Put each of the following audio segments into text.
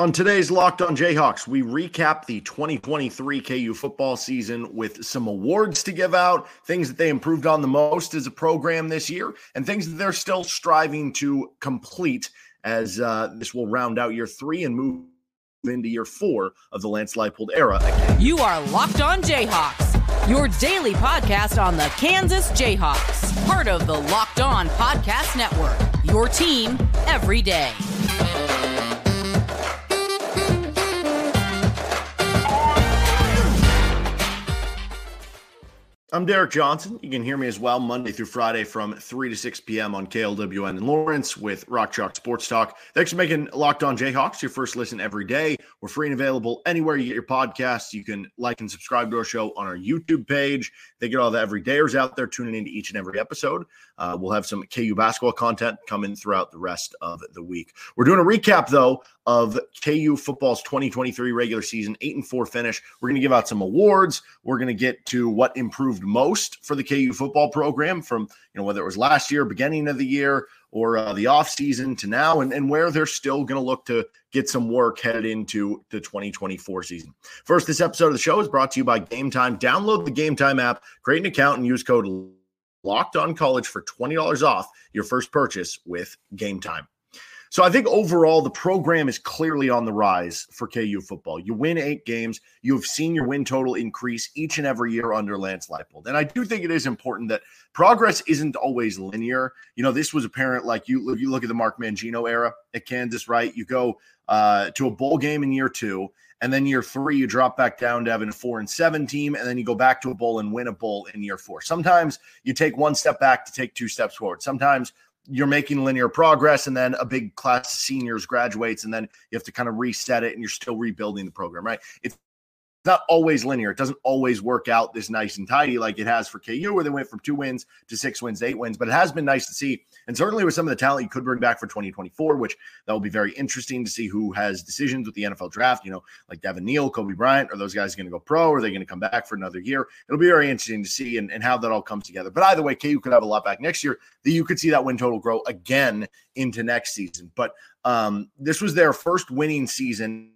On today's Locked On Jayhawks, we recap the 2023 KU football season with some awards to give out, things that they improved on the most as a program this year, and things that they're still striving to complete as uh, this will round out year three and move into year four of the Lance Leipold era. You are Locked On Jayhawks, your daily podcast on the Kansas Jayhawks, part of the Locked On Podcast Network, your team every day. I'm Derek Johnson. You can hear me as well Monday through Friday from 3 to 6 p.m. on KLWN in Lawrence with Rock Chalk Sports Talk. Thanks for making Locked On Jayhawks your first listen every day. We're free and available anywhere you get your podcasts. You can like and subscribe to our show on our YouTube page. They get all the everydayers out there tuning into each and every episode. Uh, we'll have some KU basketball content coming throughout the rest of the week. We're doing a recap, though, of KU football's 2023 regular season, eight and four finish. We're going to give out some awards. We're going to get to what improved most for the KU football program from, you know, whether it was last year, beginning of the year, or uh, the off season to now, and, and where they're still going to look to get some work headed into the 2024 season. First, this episode of the show is brought to you by Gametime. Download the Gametime app, create an account, and use code Locked On College for $20 off your first purchase with Gametime. So I think overall the program is clearly on the rise for KU football. You win eight games. You have seen your win total increase each and every year under Lance Leipold. And I do think it is important that progress isn't always linear. You know, this was apparent like you, you look at the Mark Mangino era at Kansas, right? You go uh, to a bowl game in year two. And then year three, you drop back down to having a four and seven team, and then you go back to a bowl and win a bowl in year four. Sometimes you take one step back to take two steps forward. Sometimes you're making linear progress and then a big class of seniors graduates and then you have to kind of reset it and you're still rebuilding the program right not always linear. It doesn't always work out this nice and tidy like it has for KU, where they went from two wins to six wins eight wins. But it has been nice to see. And certainly with some of the talent you could bring back for 2024, which that will be very interesting to see who has decisions with the NFL draft. You know, like Devin Neal, Cobee Bryant, are those guys going to go pro? Or are they going to come back for another year? It'll be very interesting to see and, and how that all comes together. But either way, KU could have a lot back next year. That you could see that win total grow again into next season. But um, this was their first winning season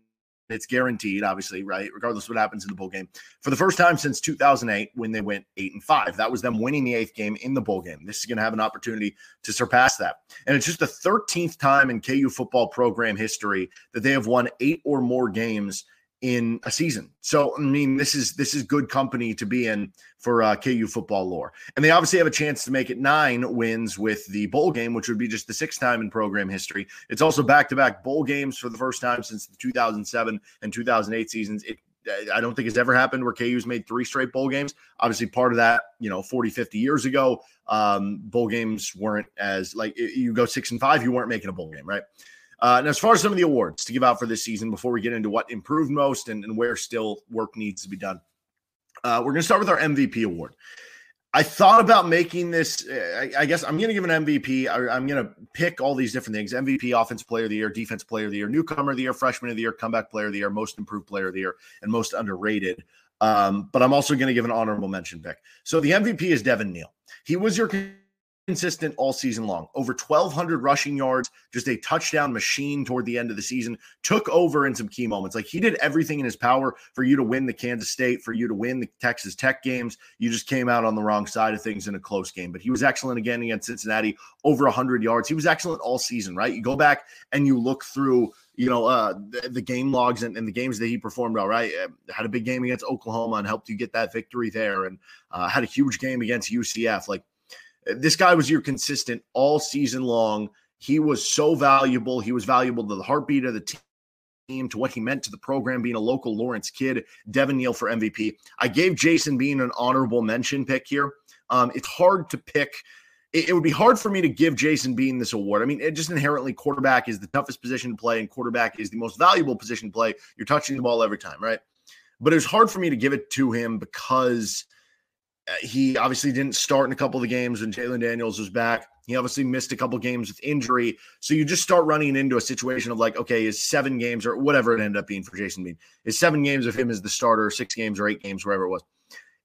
it's guaranteed, obviously, right? Regardless of what happens in the bowl game. For the first time since 2008, when they went eight and five, that was them winning the eighth game in the bowl game. This is going to have an opportunity to surpass that. And it's just the 13th time in KU football program history that they have won eight or more games in a season. So I mean, this is this is good company to be in for uh, KU football lore. And they obviously have a chance to make it nine wins with the bowl game, which would be just the sixth time in program history. It's also back to back bowl games for the first time since the 2007 and 2008 seasons. It I don't think it's ever happened where KU's made three straight bowl games. Obviously, part of that, you know, 40, 50 years ago, um, bowl games weren't as like you go six and five, you weren't making a bowl game, right? Uh, and as far as some of the awards to give out for this season, before we get into what improved most and, and where still work needs to be done, uh, we're going to start with our MVP award. I thought about making this. Uh, I, I guess I'm going to give an MVP. I, am going to pick all these different things: MVP, Offense Player of the Year, Defense Player of the Year, Newcomer of the Year, Freshman of the Year, Comeback Player of the Year, Most Improved Player of the Year, and Most Underrated. Um, but I'm also going to give an honorable mention pick. So the MVP is Devin Neal. He was your consistent all season long. Over 1,200 rushing yards, just a touchdown machine toward the end of the season. Took over in some key moments. Like he did everything in his power for you to win the Kansas State, for you to win the Texas Tech games. You just came out on the wrong side of things in a close game. But he was excellent again against Cincinnati, over 100 yards. He was excellent all season, right? You go back and you look through you know, uh, the, the, game logs and, and, the games that he performed all right. Uh, had a big game against Oklahoma and helped you get that victory there, and uh, had a huge game against UCF. Like this guy was your consistent all season long. He was so valuable. He was valuable to the heartbeat of the team, to what he meant to the program, being a local Lawrence kid. Devin Neal for MVP. I gave Jason Bean an honorable mention pick here. Um, it's hard to pick. It, would be hard for me to give Jason Bean this award. I mean, it just inherently quarterback is the toughest position to play, and quarterback is the most valuable position to play. You're touching the ball every time, right? But it was hard for me to give it to him because – he obviously didn't start in a couple of the games when Jalon Daniels was back. He obviously missed a couple games with injury. So you just start running into a situation of like, okay, is seven games or whatever it ended up being for Jason Bean, is seven games of him as the starter, six games or eight games, wherever it was,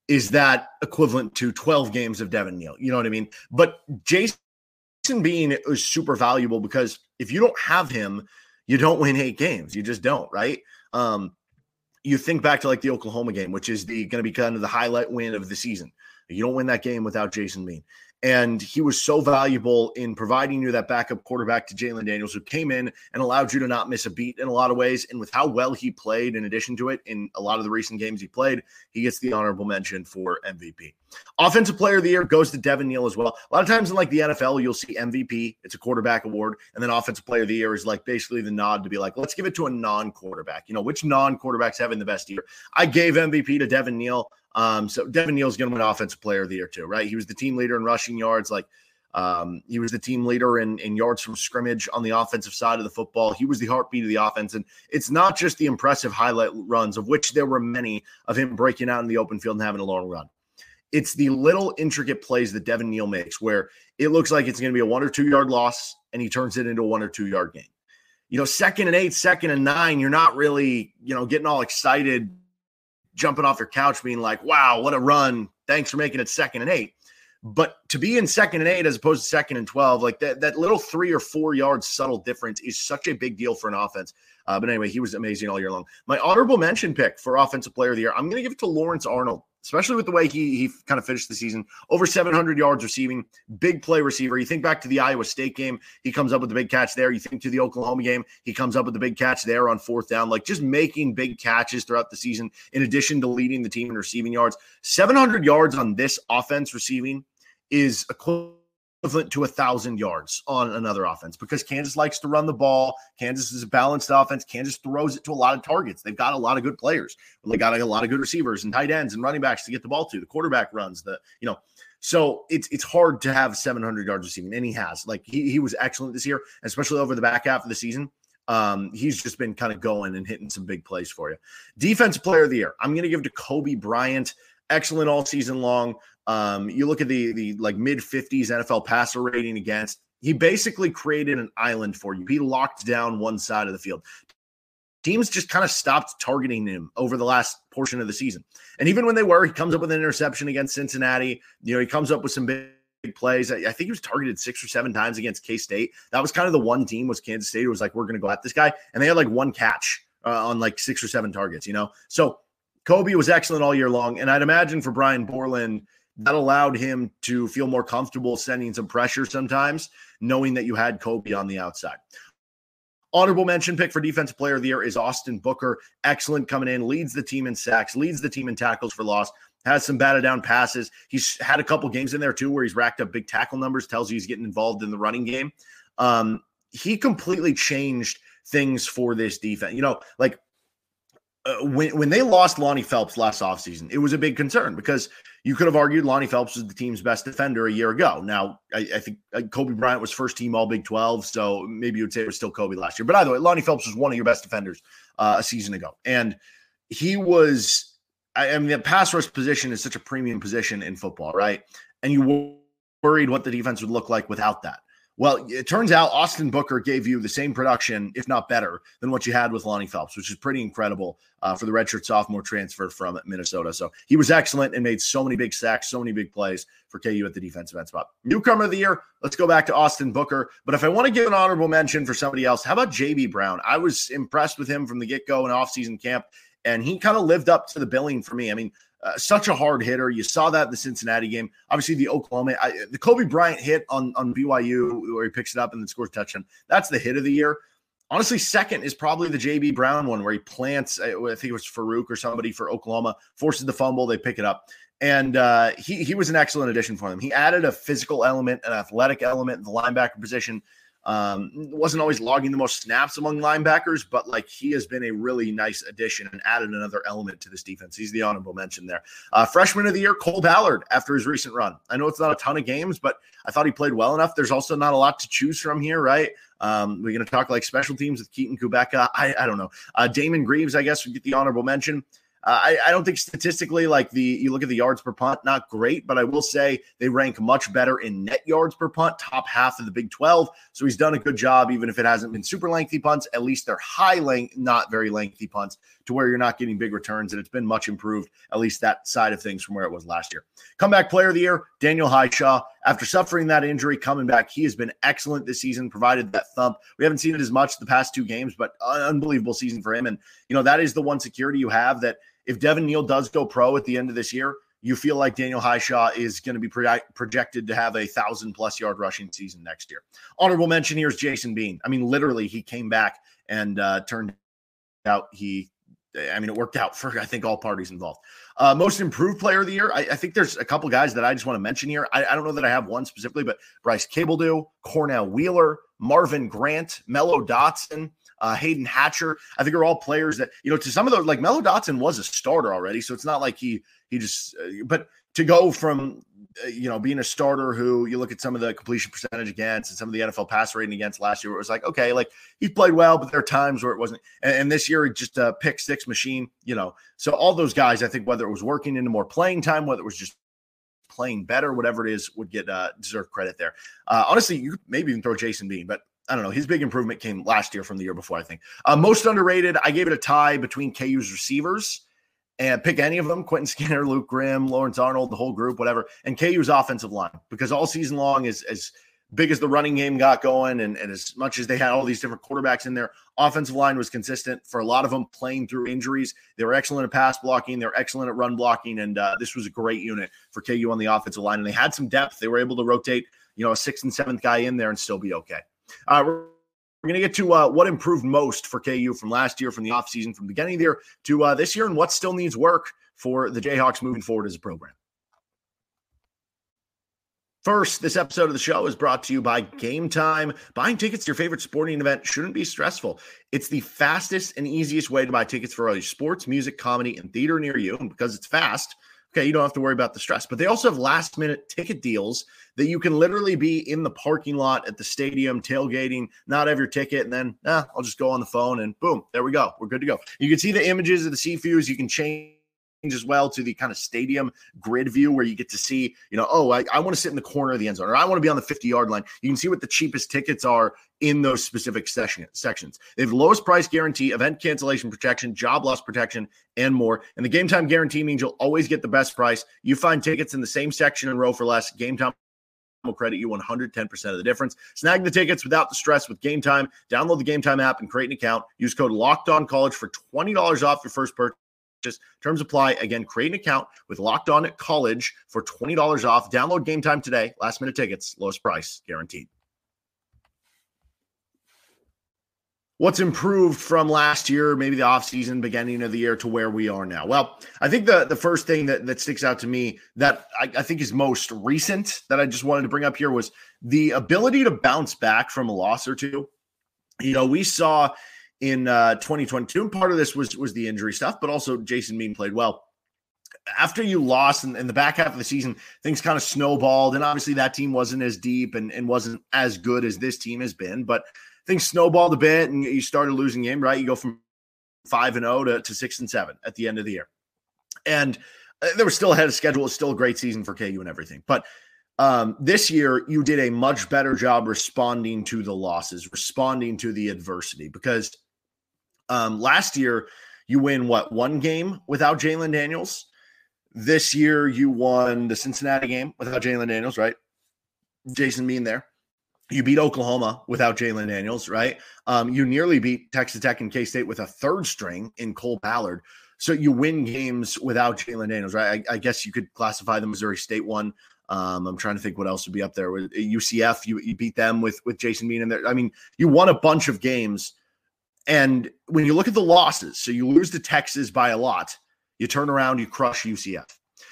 is that equivalent to 12 games of Devin Neal? You know what I mean? But Jason Bean is super valuable because if you don't have him, you don't win eight games. You just don't, right? Um, you think back to like the Oklahoma game, which is the going to be kind of the highlight win of the season. You don't win that game without Jason Bean. And he was so valuable in providing you that backup quarterback to Jalon Daniels, who came in and allowed you to not miss a beat in a lot of ways. And with how well he played, in addition to it, in a lot of the recent games he played, he gets the honorable mention for MVP. Offensive player of the year goes to Devin Neal as well. A lot of times in like the NFL, you'll see MVP, it's a quarterback award, and then offensive player of the year is like basically the nod to be like, let's give it to a non-quarterback. You know, which non-quarterbacks having the best year? I gave MVP to Devin Neal. Um, so Devin Neal's going to win Offensive Player of the Year too, right? He was the team leader in rushing yards. Like um, he was the team leader in, in yards from scrimmage on the offensive side of the football. He was the heartbeat of the offense. And it's not just the impressive highlight runs, of which there were many of him breaking out in the open field and having a long run. It's the little intricate plays that Devin Neal makes where it looks like it's going to be a one or two yard loss and he turns it into a one or two yard game. You know, second and eight, second and nine, you're not really, you know, getting all excited jumping off your couch being like, wow, what a run. Thanks for making it second and eight. But to be in second and eight as opposed to second and 12, like that, that little three or four yard subtle difference is such a big deal for an offense. Uh, but anyway, he was amazing all year long. My honorable mention pick for offensive player of the year, I'm going to give it to Lawrence Arnold especially with the way he he kind of finished the season. Over 700 yards receiving, big play receiver. You think back to the Iowa State game, he comes up with the big catch there. You think to the Oklahoma game, he comes up with the big catch there on fourth down. Like just making big catches throughout the season, in addition to leading the team in receiving yards. 700 yards on this offense receiving is equivalent equivalent to a thousand yards on another offense because Kansas likes to run the ball. Kansas is a balanced offense. Kansas throws it to a lot of targets. They've got a lot of good players. They got a lot of good receivers and tight ends and running backs to get the ball to. The quarterback runs the, you know, so it's it's hard to have 700 yards receiving, and he has. Like he he was excellent this year, especially over the back half of the season. Um, he's just been kind of going and hitting some big plays for you. Defense player of the year. I'm going to give to Cobee Bryant. Excellent all season long. Um, you look at the the like mid 50s NFL passer rating against. He basically created an island for you. He locked down one side of the field. Teams just kind of stopped targeting him over the last portion of the season. And even when they were, he comes up with an interception against Cincinnati. You know, he comes up with some big plays. I, think he was targeted six or seven times against K State. That was kind of the one team was Kansas State. It was like we're going to go at this guy, and they had like one catch uh, on like six or seven targets. You know, so Cobee was excellent all year long, and I'd imagine for Brian Borland, that allowed him to feel more comfortable sending some pressure sometimes, knowing that you had Cobee on the outside. Honorable mention pick for defensive player of the year is Austin Booker. Excellent coming in, leads the team in sacks, leads the team in tackles for loss, has some batted down passes. He's had a couple games in there too where he's racked up big tackle numbers, tells you he's getting involved in the running game. Um, he completely changed things for this defense. You know, like uh, when when they lost Lonnie Phelps last offseason, it was a big concern because you could have argued Lonnie Phelps was the team's best defender a year ago. Now, I, I think Cobee Bryant was first team All Big 12, so maybe you would say it was still Cobee last year. But either way, Lonnie Phelps was one of your best defenders uh, a season ago, and he was. I, I mean, the pass rush position is such a premium position in football, right? And you worried what the defense would look like without that. Well, it turns out Austin Booker gave you the same production, if not better, than what you had with Lonnie Phelps, which is pretty incredible uh, for the redshirt sophomore transfer from Minnesota. So he was excellent and made so many big sacks, so many big plays for KU at the defensive end spot. Newcomer of the year, let's go back to Austin Booker. But if I want to give an honorable mention for somebody else, how about JB Brown? I was impressed with him from the get go in offseason camp, and he kind of lived up to the billing for me. I mean, uh, such a hard hitter. You saw that in the Cincinnati game. Obviously, the Oklahoma, I, the Cobee Bryant hit on, on BYU where he picks it up and then scores a touchdown. That's the hit of the year. Honestly, second is probably the JB Brown one where he plants, I think it was Farouk or somebody for Oklahoma, forces the fumble, they pick it up. And uh, he, he was an excellent addition for them. He added a physical element, an athletic element in the linebacker position um, wasn't always logging the most snaps among linebackers, but like he has been a really nice addition and added another element to this defense. He's the honorable mention there. Uh, freshman of the year, Cole Ballard, after his recent run. I know it's not a ton of games, but I thought he played well enough. There's also not a lot to choose from here, right? Um, we're going to talk like special teams with Keaton Kubeka. I, I don't know. Uh, Damon Greaves, I guess, would get the honorable mention. Uh, I, I, don't think statistically, like the you look at the yards per punt, not great, but I will say they rank much better in net yards per punt, top half of the Big 12. So he's done a good job, even if it hasn't been super lengthy punts. At least they're high length, not very lengthy punts, to where you're not getting big returns, and it's been much improved, at least that side of things from where it was last year. Comeback player of the year, Daniel Hishaw. after suffering that injury, coming back, he has been excellent this season, provided that thump. We haven't seen it as much the past two games, but unbelievable season for him. And, you know, that is the one security you have that if Devin Neal does go pro at the end of this year, you feel like Daniel Hishaw is going to be pro- projected to have a thousand plus yard rushing season next year. Honorable mention here is Jason Bean. I mean, literally, he came back and uh, turned out he I mean, it worked out for I think all parties involved. Uh, most improved player of the year. I, I, think there's a couple guys that I just want to mention here. I, I, don't know that I have one specifically, but Bryce Cabeldue, Cornell Wheeler, Marvin Grant, Mello Dotson, uh, Hayden Hatcher. I think are all players that you know. To some of those, like Mello Dotson was a starter already, so it's not like he he just. Uh, but to go from uh, you know, being a starter who you look at some of the completion percentage against and some of the NFL pass rating against last year, it was like, okay, like he played well, but there are times where it wasn't. And, and this year, just a pick six machine, you know. So all those guys, I think, whether it was working into more playing time, whether it was just playing better, whatever it is, would get uh, deserve credit there. Uh, honestly, you maybe even throw Jason Bean, but I don't know. His big improvement came last year from the year before, I think. Uh, most underrated, I gave it a tie between KU's receivers and pick any of them Quentin Skinner, Luke Grimm, Lawrence Arnold, the whole group, whatever, and KU's offensive line, because all season long, as, as big as the running game got going, and, and as much as they had all these different quarterbacks in there, offensive line was consistent for a lot of them playing through injuries. They were excellent at pass blocking, they're excellent at run blocking, and uh, this was a great unit for KU on the offensive line. And they had some depth, they were able to rotate, you know, a sixth and seventh guy in there and still be okay. Uh, we're going to get to uh, what improved most for KU from last year, from the offseason, from the beginning of the year to uh, this year, and what still needs work for the Jayhawks moving forward as a program. First, this episode of the show is brought to you by Gametime. Buying tickets to your favorite sporting event shouldn't be stressful. It's the fastest and easiest way to buy tickets for all your sports, music, comedy, and theater near you. And because it's fast, Okay, you don't have to worry about the stress. But they also have last minute ticket deals that you can literally be in the parking lot at the stadium tailgating, not have your ticket, and then eh, I'll just go on the phone and boom, there we go. We're good to go. You can see the images of the CFUs. You can change as well to the kind of stadium grid view where you get to see, you know, oh, I, I want to sit in the corner of the end zone or I want to be on the 50 yard line. You can see what the cheapest tickets are in those specific session, sections. They have lowest price guarantee, event cancellation protection, job loss protection, and more. And the game time guarantee means you'll always get the best price. You find tickets in the same section and row for less. Game time will credit you 110% of the difference. Snag the tickets without the stress with Gametime. Download the Gametime app and create an account. Use code Locked On College for $20 off your first purchase. Terms apply. Again, create an account with Locked On at College for $20 off. Download game time today. Last minute tickets, lowest price guaranteed. What's improved from last year, maybe the offseason, beginning of the year to where we are now? Well, I think the, the first thing that, that sticks out to me that I, I think is most recent that I just wanted to bring up here was the ability to bounce back from a loss or two. You know, we saw in uh, 2022. And part of this was was the injury stuff, but also Jason Bean played well. After you lost in, in the back half of the season, things kind of snowballed, and obviously that team wasn't as deep and, and wasn't as good as this team has been. But things snowballed a bit, and you started losing game. Right, you go from five and zero to, to six and seven at the end of the year, and uh, they were still ahead of schedule. It's still a great season for KU and everything, but um, this year, you did a much better job responding to the losses, responding to the adversity, because um, last year, you win what one game without Jalon Daniels. This year, you won the Cincinnati game without Jalon Daniels, right? Jason being there. You beat Oklahoma without Jalon Daniels, right? Um, you nearly beat Texas Tech and K State with a third string in Cole Ballard. So you win games without Jalon Daniels, right? I, I, guess you could classify the Missouri State one. Um, I'm trying to think what else would be up there. With UCF, you, you beat them with with Jason Bean in there. I mean, you won a bunch of games and when you look at the losses, so you lose to Texas by a lot, you turn around, you crush UCF.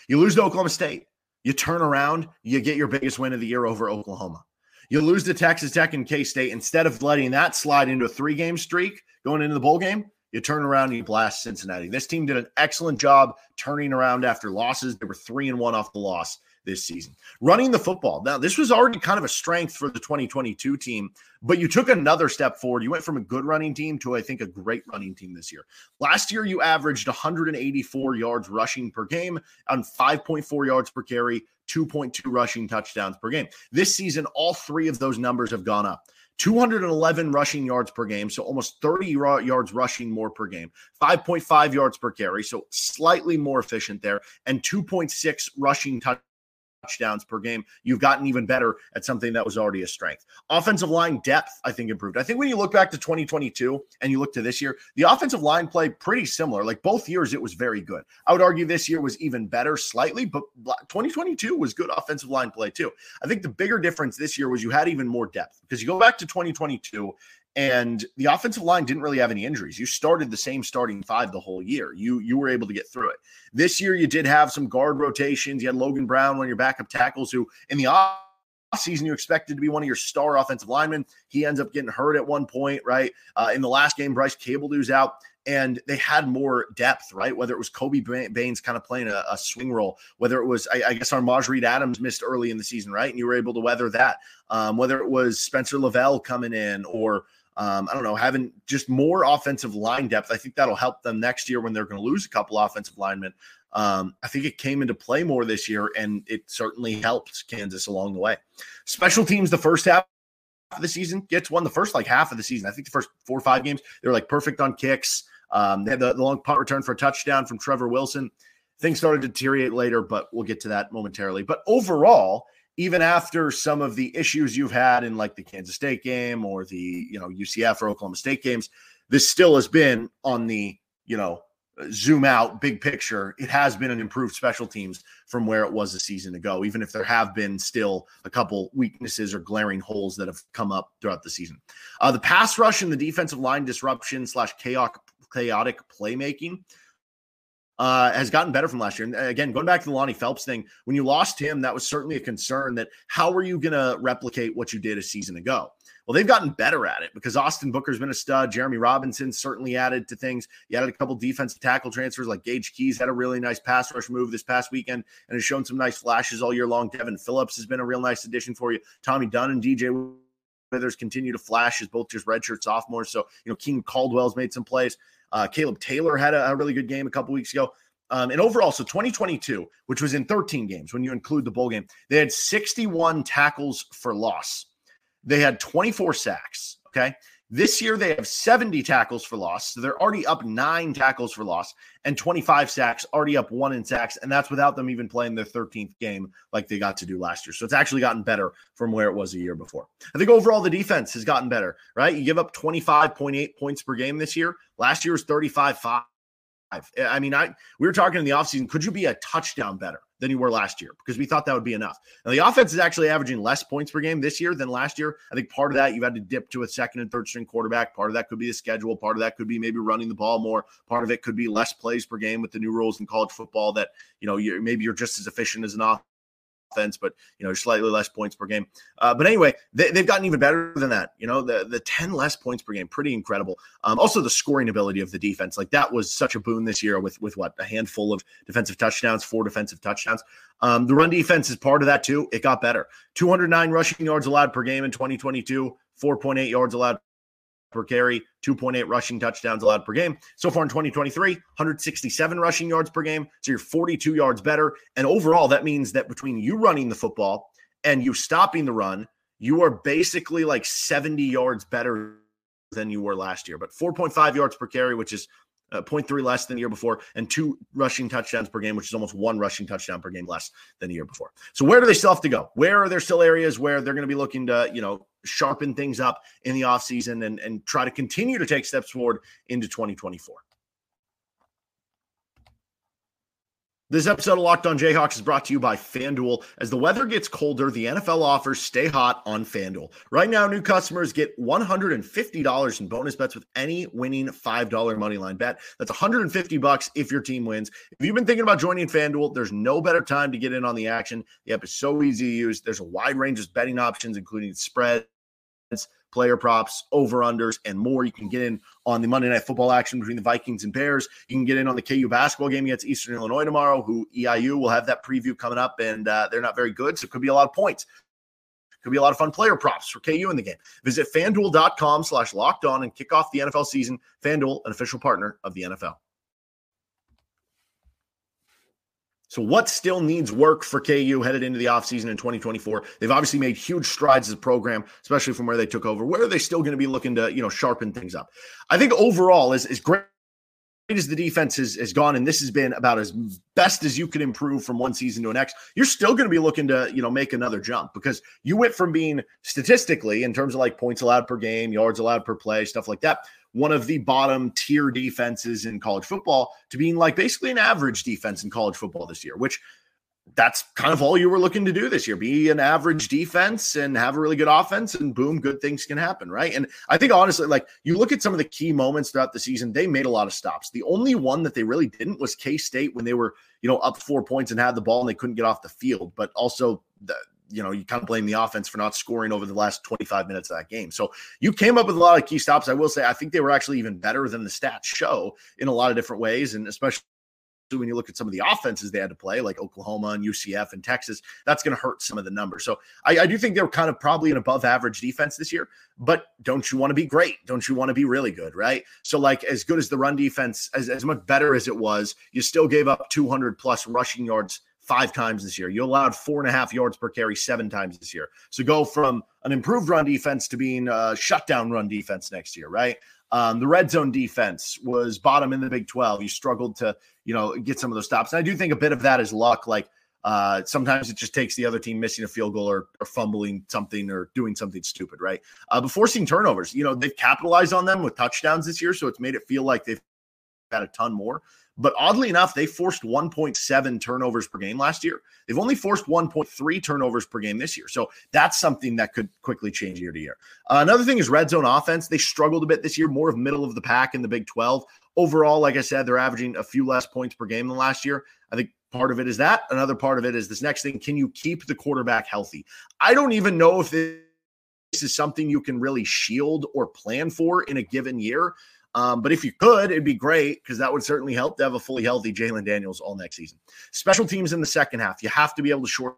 You lose to Oklahoma State, you turn around, you get your biggest win of the year over Oklahoma. You lose to Texas Tech and K State. Instead of letting that slide into a three game streak going into the bowl game, you turn around and you blast Cincinnati. This team did an excellent job turning around after losses. They were three and one off the loss this season. Running the football. Now, this was already kind of a strength for the 2022 team, but you took another step forward. You went from a good running team to, I think, a great running team this year. Last year, you averaged 184 yards rushing per game on 5.4 yards per carry, 2.2 rushing touchdowns per game. This season, all three of those numbers have gone up. 211 rushing yards per game, so almost 30 yards rushing more per game, 5.5 yards per carry, so slightly more efficient there, and 2.6 rushing touchdowns touchdowns per game. You've gotten even better at something that was already a strength. Offensive line depth, I think, improved. I think when you look back to 2022 and you look to this year, the offensive line play pretty similar. Like both years, it was very good. I would argue this year was even better slightly, but 2022 was good offensive line play too. I think the bigger difference this year was you had even more depth because you go back to 2022 and the offensive line didn't really have any injuries. You started the same starting five the whole year. You you were able to get through it. This year, you did have some guard rotations. You had Logan Brown, one of your backup tackles, who in the off season you expected to be one of your star offensive linemen. He ends up getting hurt at one point, right? Uh, in the last game, Bryce Cabeldue's out. And they had more depth, right? Whether it was Kobe Baines kind of playing a, a swing role, whether it was, I, I guess, Armaj Reed Adams missed early in the season, right? And you were able to weather that. Um, whether it was Spencer Lovell coming in or um, I don't know, having just more offensive line depth. I think that'll help them next year when they're going to lose a couple offensive linemen. Um, I think it came into play more this year, and it certainly helped Kansas along the way. Special teams, the first half of the season gets one. the first like half of the season. I think the first four or five games, they were like perfect on kicks. Um, they had the, the long punt return for a touchdown from Trevor Wilson. Things started to deteriorate later, but we'll get to that momentarily. But overall, even after some of the issues you've had in like the Kansas State game or the, you know, UCF or Oklahoma State games, this still has been on the, you know, zoom out big picture. It has been an improved special teams from where it was a season ago, even if there have been still a couple weaknesses or glaring holes that have come up throughout the season. Uh, the pass rush and the defensive line disruption slash chaotic chaotic playmaking uh, has gotten better from last year. And uh, again, going back to the Lonnie Phelps thing, when you lost him, that was certainly a concern that how are you going to replicate what you did a season ago? Well, they've gotten better at it because Austin Booker's been a stud. Jereme Robinson certainly added to things. He added a couple defensive tackle transfers, like Gage Keys had a really nice pass rush move this past weekend and has shown some nice flashes all year long. Devin Phillips has been a real nice addition for you. Tommy Dunn and DJ Withers continue to flash as both just redshirt sophomores. So, you know, King Caldwell's made some plays. Uh, Caleb Taylor had a, a, really good game a couple weeks ago. Um, and overall, so 2022, which was in 13 games when you include the bowl game, they had 61 tackles for loss. They had 24 sacks. Okay. This year, they have 70 tackles for loss. So they're already up nine tackles for loss and 25 sacks, already up one in sacks. And that's without them even playing their 13th game like they got to do last year. So it's actually gotten better from where it was a year before. I think overall, the defense has gotten better, right? You give up 25.8 points per game this year. Last year was 35 5. Eh, I mean, I we were talking in the offseason, could you be a touchdown better? than you were last year because we thought that would be enough. Now, the offense is actually averaging less points per game this year than last year. I think part of that you've had to dip to a second and third string quarterback. Part of that could be the schedule. Part of that could be maybe running the ball more. Part of it could be less plays per game with the new rules in college football that, you know, you maybe you're just as efficient as an offense but you know, slightly less points per game. Uh, but anyway, they, have gotten even better than that. You know, the the ten less points per game, pretty incredible. Um, also, the scoring ability of the defense, like that, was such a boon this year with with what a handful of defensive touchdowns, four defensive touchdowns. Um, the run defense is part of that too. It got better. 209 rushing yards allowed per game in 2022, 4.8 yards allowed per carry, 2.8 rushing touchdowns allowed per game. So far in 2023, 167 rushing yards per game. So you're 42 yards better. And overall, that means that between you running the football and you stopping the run, you are basically like 70 yards better than you were last year. But 4.5 yards per carry, which is uh, 0.3 less than the year before, and two rushing touchdowns per game, which is almost one rushing touchdown per game less than the year before. So where do they still have to go? Where are there still areas where they're going to be looking to, you know, sharpen things up in the offseason and, and try to continue to take steps forward into 2024? This episode of Locked On Jayhawks is brought to you by FanDuel. As the weather gets colder, the NFL offers stay hot on FanDuel. Right now, new customers get $150 in bonus bets with any winning $5 moneyline bet. That's 150 bucks if your team wins. If you've been thinking about joining FanDuel, there's no better time to get in on the action. The app is so easy to use. There's a wide range of betting options, including spreads player props, over unders, and more. You can get in on the Monday Night Football action between the Vikings and Bears. You can get in on the KU basketball game against Eastern Illinois tomorrow, who EIU will have that preview coming up, and uh, they're not very good, so it could be a lot of points. Could be a lot of fun player props for KU in the game. Visit fanduel.com slash locked on and kick off the NFL season. FanDuel, an official partner of the NFL. So, what still needs work for KU headed into the offseason in 2024? They've obviously made huge strides as a program, especially from where they took over. Where are they still going to be looking to, you know, sharpen things up? I think overall is, is great as the defense has, has gone, and this has been about as best as you can improve from one season to the next, you're still going to be looking to, you know, make another jump because you went from being statistically, in terms of like points allowed per game, yards allowed per play, stuff like that, one of the bottom tier defenses in college football to being like basically an average defense in college football this year, which that's kind of all you were looking to do this year be an average defense and have a really good offense and boom good things can happen right? And i think honestly like you look at some of the key moments throughout the season they made a lot of stops. The only one that they really didn't was k-state when they were you know up four points and had the ball and they couldn't get off the field but also the, you know, you kind of blame the offense for not scoring over the last 25 minutes of that game. So you came up with a lot of key stops. I will say, I think they were actually even better than the stats show in a lot of different ways. And especially when you look at some of the offenses they had to play, like Oklahoma and UCF and Texas, that's going to hurt some of the numbers. So I, I do think they're kind of probably an above average defense this year. But don't you want to be great? Don't you want to be really good? Right. So, like, as good as the run defense, as, as much better as it was, you still gave up 200 plus rushing yards five times this year. You allowed four and a half yards per carry seven times this year. So go from an improved run defense to being a shutdown run defense next year, right? Um, the red zone defense was bottom in the Big 12. You struggled to, you know, get some of those stops. And I do think a bit of that is luck. Like uh, sometimes it just takes the other team missing a field goal or, or fumbling something or doing something stupid, right? Uh, but forcing turnovers, you know, they've capitalized on them with touchdowns this year. So it's made it feel like they've had a ton more. But oddly enough, they forced 1.7 turnovers per game last year. They've only forced 1.3 turnovers per game this year. So that's something that could quickly change year to year. Uh, another thing is red zone offense. They struggled a bit this year, more of middle of the pack in the Big 12. Overall, like I said, they're averaging a few less points per game than last year. I think part of it is that. Another part of it is this next thing can you keep the quarterback healthy? I don't even know if this is something you can really shield or plan for in a given year. Um, but if you could, it'd be great because that would certainly help to have a fully healthy Jalon Daniels all next season. Special teams in the second half, you have to be able to short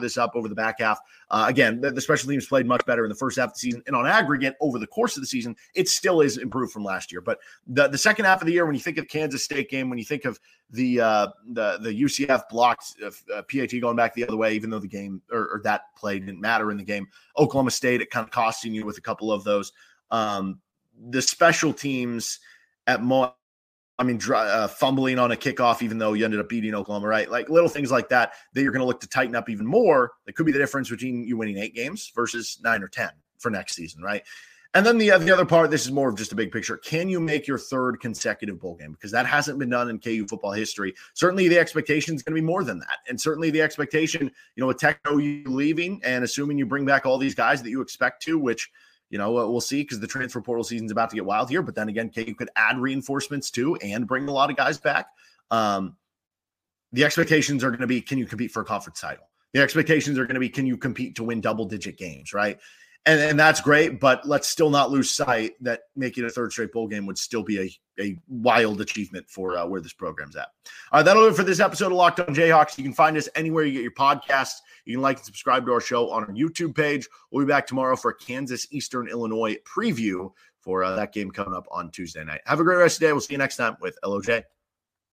this up over the back half. Uh, again, the, the, special teams played much better in the first half of the season, and on aggregate over the course of the season, it still is improved from last year. But the the second half of the year, when you think of Kansas State game, when you think of the uh, the the UCF blocked uh, uh PAT going back the other way, even though the game or, or, that play didn't matter in the game, Oklahoma State it kind of costing you with a couple of those. Um, the special teams at Mo, I mean, uh, fumbling on a kickoff, even though you ended up beating Oklahoma, right? Like little things like that that you're going to look to tighten up even more. That could be the difference between you winning eight games versus nine or 10 for next season, right? And then the, uh, the other part, this is more of just a big picture. Can you make your third consecutive bowl game? Because that hasn't been done in KU football history. Certainly the expectation is going to be more than that. And certainly the expectation, you know, with you leaving and assuming you bring back all these guys that you expect to, which – you know, we'll see because the transfer portal season is about to get wild here. But then again, KU could add reinforcements too and bring a lot of guys back. Um, the expectations are going to be can you compete for a conference title? The expectations are going to be can you compete to win double digit games, right? And, and that's great, but let's still not lose sight that making a third straight bowl game would still be a, a wild achievement for uh, where this program's at. All right, that'll do it for this episode of Locked On Jayhawks. You can find us anywhere you get your podcasts. You can like and subscribe to our show on our YouTube page. We'll be back tomorrow for a Kansas Eastern Illinois preview for uh, that game coming up on Tuesday night. Have a great rest of the day. We'll see you next time with LOJ.